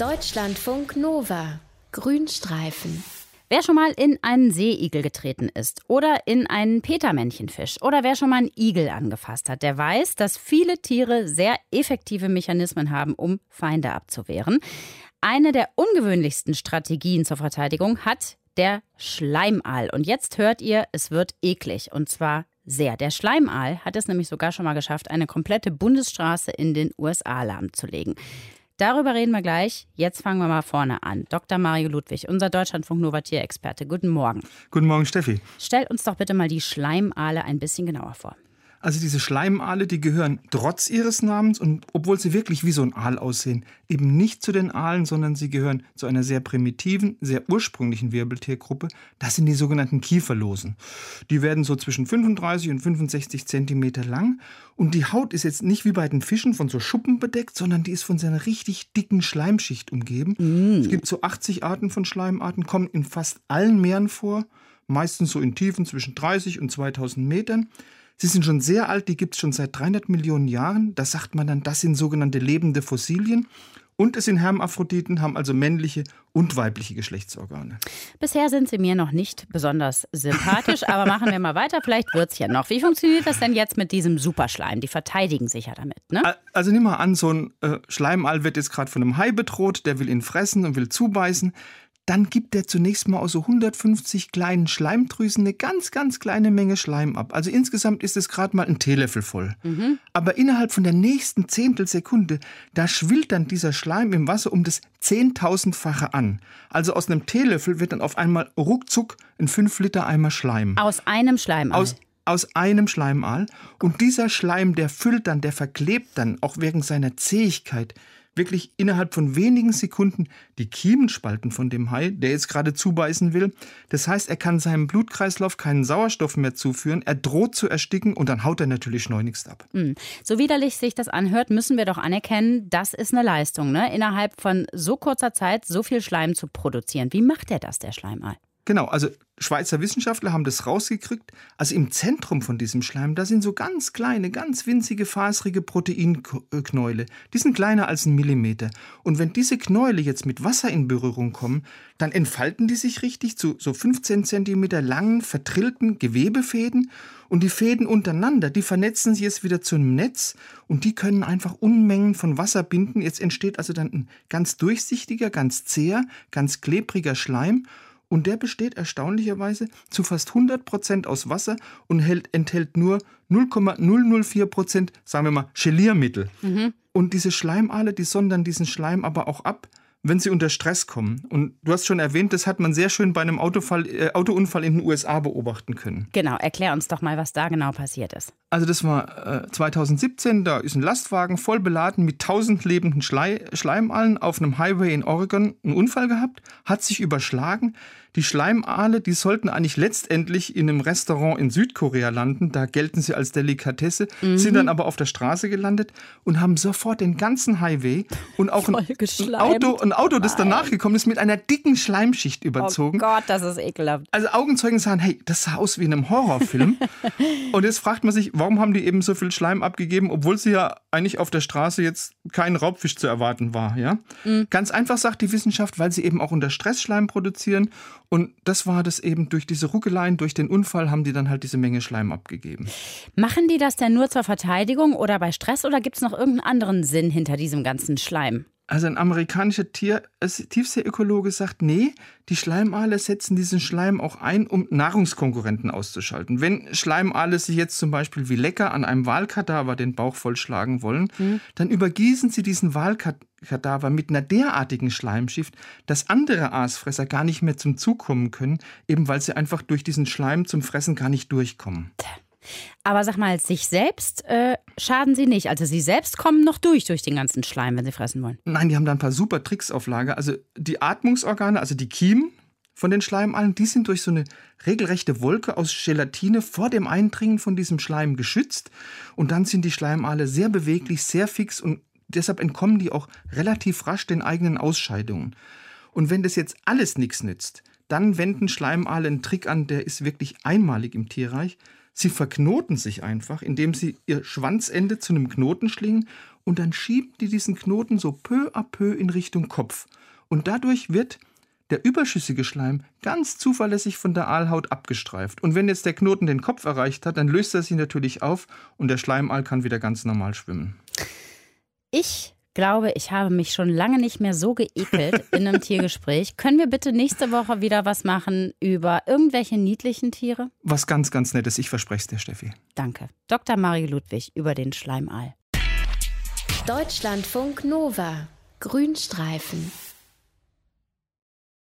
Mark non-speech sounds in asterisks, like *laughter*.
Deutschlandfunk Nova. Grünstreifen. Wer schon mal in einen Seeigel getreten ist oder in einen Petermännchenfisch oder wer schon mal einen Igel angefasst hat, der weiß, dass viele Tiere sehr effektive Mechanismen haben, um Feinde abzuwehren. Eine der ungewöhnlichsten Strategien zur Verteidigung hat der Schleimaal. Und jetzt hört ihr, es wird eklig. Und zwar sehr. Der Schleimaal hat es nämlich sogar schon mal geschafft, eine komplette Bundesstraße in den USA lahmzulegen. Darüber reden wir gleich. Jetzt fangen wir mal vorne an. Dr. Mario Ludwig, unser Deutschlandfunk Nova Tierexperte. Guten Morgen. Guten Morgen, Steffi. Stell uns doch bitte mal die Schleimale ein bisschen genauer vor. Also diese Schleimale, die gehören trotz ihres Namens und obwohl sie wirklich wie so ein Aal aussehen, eben nicht zu den Aalen, sondern sie gehören zu einer sehr primitiven, sehr ursprünglichen Wirbeltiergruppe. Das sind die sogenannten Kieferlosen. Die werden so zwischen 35 und 65 Zentimeter lang und die Haut ist jetzt nicht wie bei den Fischen von so Schuppen bedeckt, sondern die ist von so einer richtig dicken Schleimschicht umgeben. Mm. Es gibt so 80 Arten von Schleimarten, kommen in fast allen Meeren vor, meistens so in Tiefen zwischen 30 und 2000 Metern. Sie sind schon sehr alt, die gibt es schon seit 300 Millionen Jahren. Da sagt man dann, das sind sogenannte lebende Fossilien. Und es sind Hermaphroditen, haben also männliche und weibliche Geschlechtsorgane. Bisher sind sie mir noch nicht besonders sympathisch, aber machen wir mal weiter. Vielleicht wird es ja noch. Wie funktioniert das denn jetzt mit diesem Superschleim? Die verteidigen sich ja damit, ne? Also nimm mal an, so ein äh, Schleimall wird jetzt gerade von einem Hai bedroht, der will ihn fressen und will zubeißen dann gibt er zunächst mal aus so 150 kleinen Schleimdrüsen eine ganz, ganz kleine Menge Schleim ab. Also insgesamt ist es gerade mal ein Teelöffel voll. Mhm. Aber innerhalb von der nächsten Zehntelsekunde, da schwillt dann dieser Schleim im Wasser um das Zehntausendfache an. Also aus einem Teelöffel wird dann auf einmal ruckzuck ein 5 Liter Eimer Schleim. Aus einem Schleimaal? Aus, aus einem Schleimaal. Und dieser Schleim, der füllt dann, der verklebt dann, auch wegen seiner Zähigkeit, wirklich innerhalb von wenigen Sekunden die Kiemenspalten von dem Hai, der jetzt gerade zubeißen will. Das heißt, er kann seinem Blutkreislauf keinen Sauerstoff mehr zuführen, er droht zu ersticken und dann haut er natürlich schleunigst ab. Hm. So widerlich sich das anhört, müssen wir doch anerkennen, das ist eine Leistung, ne? innerhalb von so kurzer Zeit so viel Schleim zu produzieren. Wie macht er das, der Schleimei? Genau, also Schweizer Wissenschaftler haben das rausgekriegt. Also im Zentrum von diesem Schleim, da sind so ganz kleine, ganz winzige, faserige Proteinknäule. Die sind kleiner als ein Millimeter. Und wenn diese Knäule jetzt mit Wasser in Berührung kommen, dann entfalten die sich richtig zu so 15 Zentimeter langen, vertrillten Gewebefäden. Und die Fäden untereinander, die vernetzen sich jetzt wieder zu einem Netz und die können einfach Unmengen von Wasser binden. Jetzt entsteht also dann ein ganz durchsichtiger, ganz zäher, ganz klebriger Schleim. Und der besteht erstaunlicherweise zu fast 100 Prozent aus Wasser und hält, enthält nur 0,004 Prozent, sagen wir mal, Geliermittel. Mhm. Und diese Schleimale, die sondern diesen Schleim aber auch ab, wenn sie unter Stress kommen. Und du hast schon erwähnt, das hat man sehr schön bei einem Autofall, äh, Autounfall in den USA beobachten können. Genau, erklär uns doch mal, was da genau passiert ist. Also das war äh, 2017, da ist ein Lastwagen voll beladen mit tausend lebenden Schlei Schleimallen auf einem Highway in Oregon einen Unfall gehabt, hat sich überschlagen. Die Schleimale, die sollten eigentlich letztendlich in einem Restaurant in Südkorea landen. Da gelten sie als Delikatesse, mhm. sind dann aber auf der Straße gelandet und haben sofort den ganzen Highway und auch ein, ein, Auto, ein Auto, das danach gekommen ist, mit einer dicken Schleimschicht überzogen. Oh Gott, das ist ekelhaft. Also Augenzeugen sagen, hey, das sah aus wie in einem Horrorfilm. *laughs* und jetzt fragt man sich, warum haben die eben so viel Schleim abgegeben, obwohl sie ja eigentlich auf der Straße jetzt kein Raubfisch zu erwarten war. Ja? Mhm. Ganz einfach sagt die Wissenschaft, weil sie eben auch unter Stress Schleim produzieren und das war das eben durch diese Ruckeleien, durch den Unfall haben die dann halt diese Menge Schleim abgegeben. Machen die das denn nur zur Verteidigung oder bei Stress oder gibt es noch irgendeinen anderen Sinn hinter diesem ganzen Schleim? Also ein amerikanischer Tier, Tiefseeökologe sagt, nee, die Schleimale setzen diesen Schleim auch ein, um Nahrungskonkurrenten auszuschalten. Wenn Schleimale sich jetzt zum Beispiel wie lecker an einem Walkadaver den Bauch vollschlagen wollen, mhm. dann übergießen sie diesen Walkadaver mit einer derartigen Schleimschicht, dass andere Aasfresser gar nicht mehr zum Zug kommen können, eben weil sie einfach durch diesen Schleim zum Fressen gar nicht durchkommen. Aber sag mal, sich selbst äh, schaden sie nicht. Also sie selbst kommen noch durch durch den ganzen Schleim, wenn sie fressen wollen. Nein, die haben da ein paar super Tricks auf Lager. Also die Atmungsorgane, also die Kiemen von den Schleimallen, die sind durch so eine regelrechte Wolke aus Gelatine vor dem Eindringen von diesem Schleim geschützt. Und dann sind die Schleimale sehr beweglich, sehr fix und deshalb entkommen die auch relativ rasch den eigenen Ausscheidungen. Und wenn das jetzt alles nichts nützt, dann wenden Schleimale einen Trick an, der ist wirklich einmalig im Tierreich. Sie verknoten sich einfach, indem sie ihr Schwanzende zu einem Knoten schlingen und dann schieben die diesen Knoten so peu à peu in Richtung Kopf. Und dadurch wird der überschüssige Schleim ganz zuverlässig von der Aalhaut abgestreift. Und wenn jetzt der Knoten den Kopf erreicht hat, dann löst er sich natürlich auf und der Schleimaal kann wieder ganz normal schwimmen. Ich glaube, ich habe mich schon lange nicht mehr so geekelt *laughs* in einem Tiergespräch. Können wir bitte nächste Woche wieder was machen über irgendwelche niedlichen Tiere? Was ganz, ganz Nettes. Ich verspreche es dir, Steffi. Danke. Dr. Mario Ludwig über den Schleimaal. Deutschlandfunk Nova. Grünstreifen.